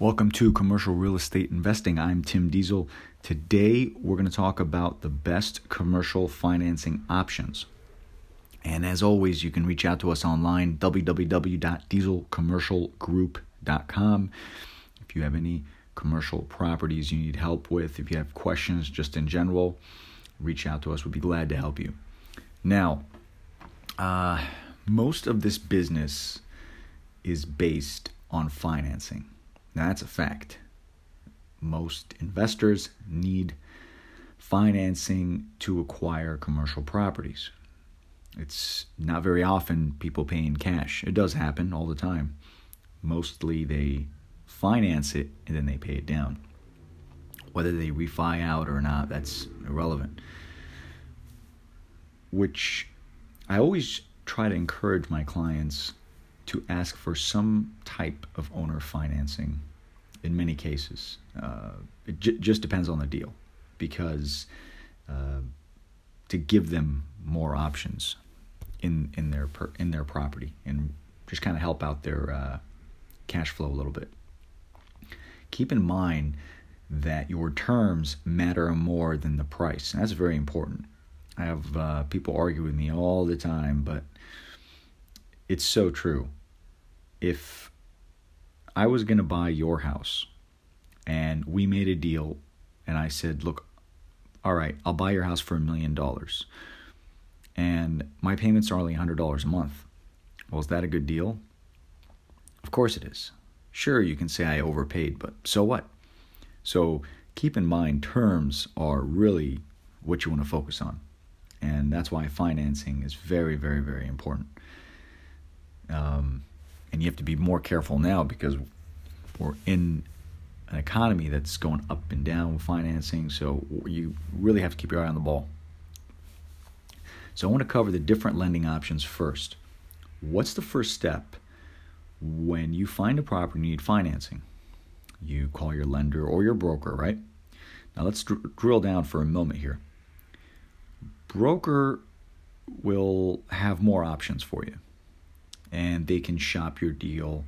Welcome to Commercial Real Estate Investing. I'm Tim Diesel. Today, we're going to talk about the best commercial financing options. And as always, you can reach out to us online, www.dieselcommercialgroup.com. If you have any commercial properties you need help with, if you have questions just in general, reach out to us. We'd be glad to help you. Now, uh, most of this business is based on financing. That's a fact. Most investors need financing to acquire commercial properties. It's not very often people pay in cash. It does happen all the time. Mostly they finance it and then they pay it down. Whether they refi out or not, that's irrelevant. Which I always try to encourage my clients to ask for some type of owner financing in many cases. Uh, it j- just depends on the deal because uh, to give them more options in in their per, in their property and just kind of help out their uh, cash flow a little bit. Keep in mind that your terms matter more than the price. And that's very important. I have uh, people argue with me all the time, but it's so true if I was going to buy your house and we made a deal and I said, look, all right, I'll buy your house for a million dollars and my payments are only $100 a month. Well, is that a good deal? Of course it is. Sure, you can say I overpaid, but so what? So keep in mind, terms are really what you want to focus on. And that's why financing is very, very, very important. Um, and you have to be more careful now because we're in an economy that's going up and down with financing. So you really have to keep your eye on the ball. So I want to cover the different lending options first. What's the first step when you find a property and you need financing? You call your lender or your broker, right? Now let's dr- drill down for a moment here. Broker will have more options for you and they can shop your deal,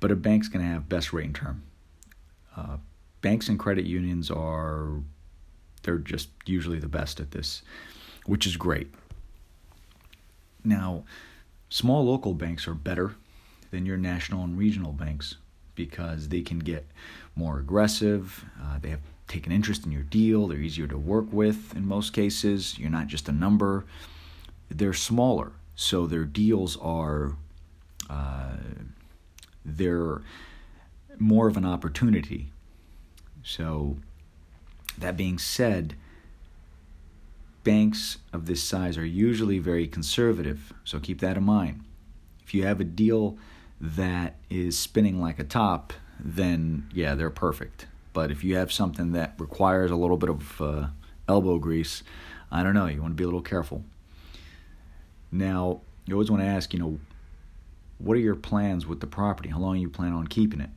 but a bank's going to have best rate and term. Uh, banks and credit unions are they're just usually the best at this, which is great. Now, small local banks are better than your national and regional banks because they can get more aggressive. Uh, they have taken interest in your deal. They're easier to work with in most cases. You're not just a number. They're smaller, so their deals are uh, they're more of an opportunity. So, that being said, banks of this size are usually very conservative, so keep that in mind. If you have a deal that is spinning like a top, then yeah, they're perfect. But if you have something that requires a little bit of uh, elbow grease, I don't know, you want to be a little careful. Now, you always want to ask, you know, what are your plans with the property? How long you plan on keeping it?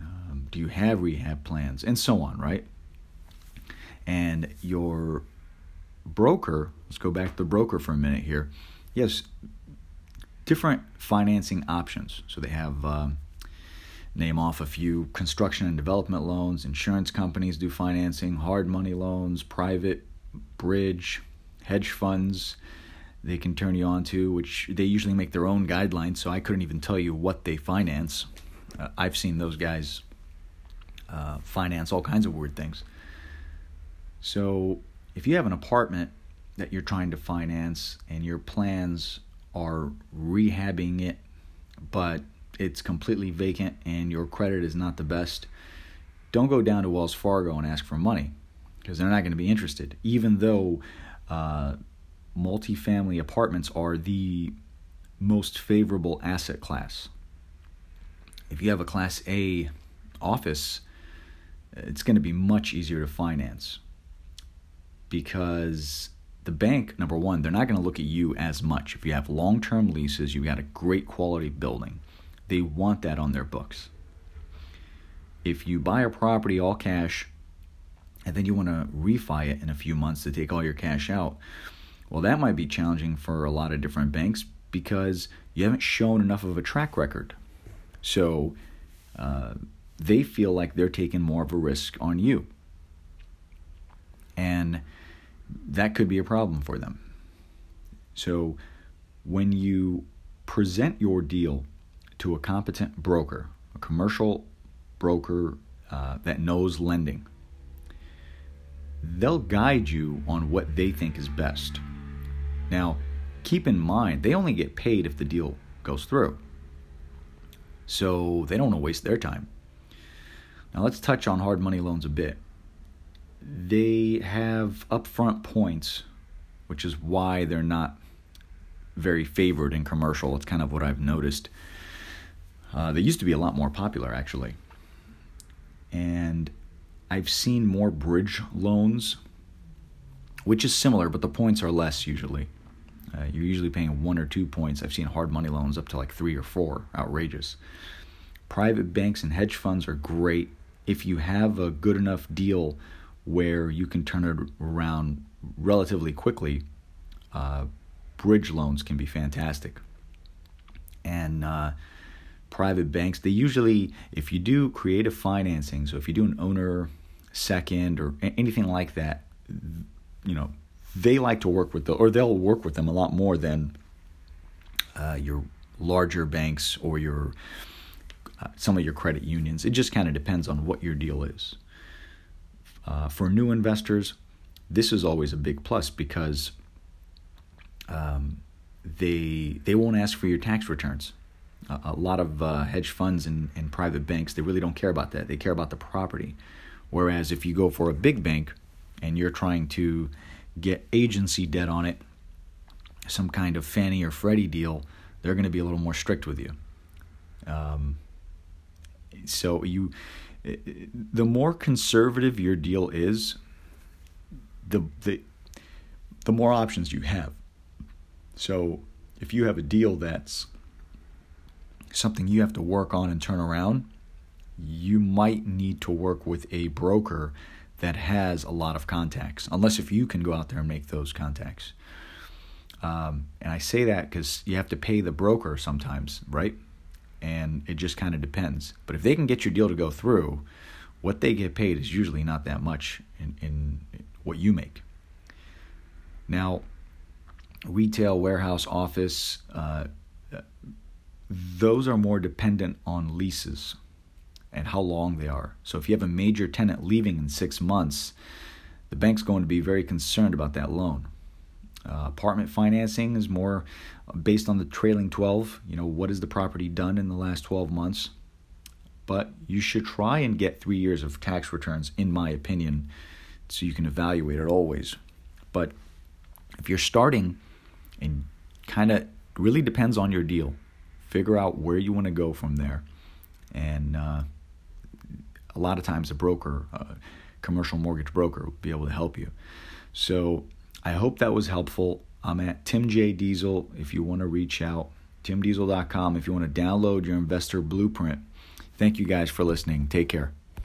Um, do you have rehab plans? And so on, right? And your broker, let's go back to the broker for a minute here. Yes, different financing options. So they have, um, name off a few construction and development loans, insurance companies do financing, hard money loans, private, bridge, hedge funds they can turn you on to, which they usually make their own guidelines, so I couldn't even tell you what they finance. Uh, I've seen those guys uh, finance all kinds of weird things. So if you have an apartment that you're trying to finance and your plans are rehabbing it, but it's completely vacant and your credit is not the best, don't go down to Wells Fargo and ask for money because they're not going to be interested, even though. Uh, multifamily apartments are the most favorable asset class. If you have a Class A office, it's going to be much easier to finance because the bank, number one, they're not going to look at you as much. If you have long term leases, you've got a great quality building, they want that on their books. If you buy a property all cash and then you want to refi it in a few months to take all your cash out, well, that might be challenging for a lot of different banks because you haven't shown enough of a track record. So, uh, they feel like they're taking more of a risk on you. And that could be a problem for them. So when you present your deal to a competent broker, a commercial broker uh, that knows lending, they'll guide you on what they think is best. Now, keep in mind, they only get paid if the deal goes through. So they don't want to waste their time. Now, let's touch on hard money loans a bit. They have upfront points, which is why they're not very favored in commercial. It's kind of what I've noticed. Uh, they used to be a lot more popular, actually. And I've seen more bridge loans, which is similar, but the points are less usually. Uh, you're usually paying one or two points. I've seen hard money loans up to like three or four. Outrageous. Private banks and hedge funds are great if you have a good enough deal where you can turn it around relatively quickly. Uh, bridge loans can be fantastic. And uh, private banks, they usually, if you do creative financing, so if you do an owner second or anything like that, you know, they like to work with the, or they'll work with them a lot more than uh, your larger banks or your uh, some of your credit unions. It just kind of depends on what your deal is. Uh, for new investors, this is always a big plus because um, they they won't ask for your tax returns. A, a lot of uh, hedge funds and, and private banks they really don't care about that. They care about the property. Whereas if you go for a big bank and you're trying to get agency debt on it, some kind of Fannie or Freddie deal, they're going to be a little more strict with you. Um, so you, the more conservative your deal is, the the the more options you have. So if you have a deal that's something you have to work on and turn around, you might need to work with a broker that has a lot of contacts, unless if you can go out there and make those contacts. Um, and I say that because you have to pay the broker sometimes, right? And it just kind of depends. But if they can get your deal to go through, what they get paid is usually not that much in, in what you make. Now, retail, warehouse, office, uh, those are more dependent on leases and how long they are. So if you have a major tenant leaving in six months, the bank's going to be very concerned about that loan. Uh, apartment financing is more based on the trailing 12. You know, what has the property done in the last 12 months? But you should try and get three years of tax returns, in my opinion, so you can evaluate it always. But if you're starting and kind of really depends on your deal, figure out where you want to go from there. And, uh, a lot of times a broker, a commercial mortgage broker, will be able to help you. So I hope that was helpful. I'm at Tim J Diesel if you want to reach out. TimDiesel.com if you want to download your investor blueprint. Thank you guys for listening. Take care.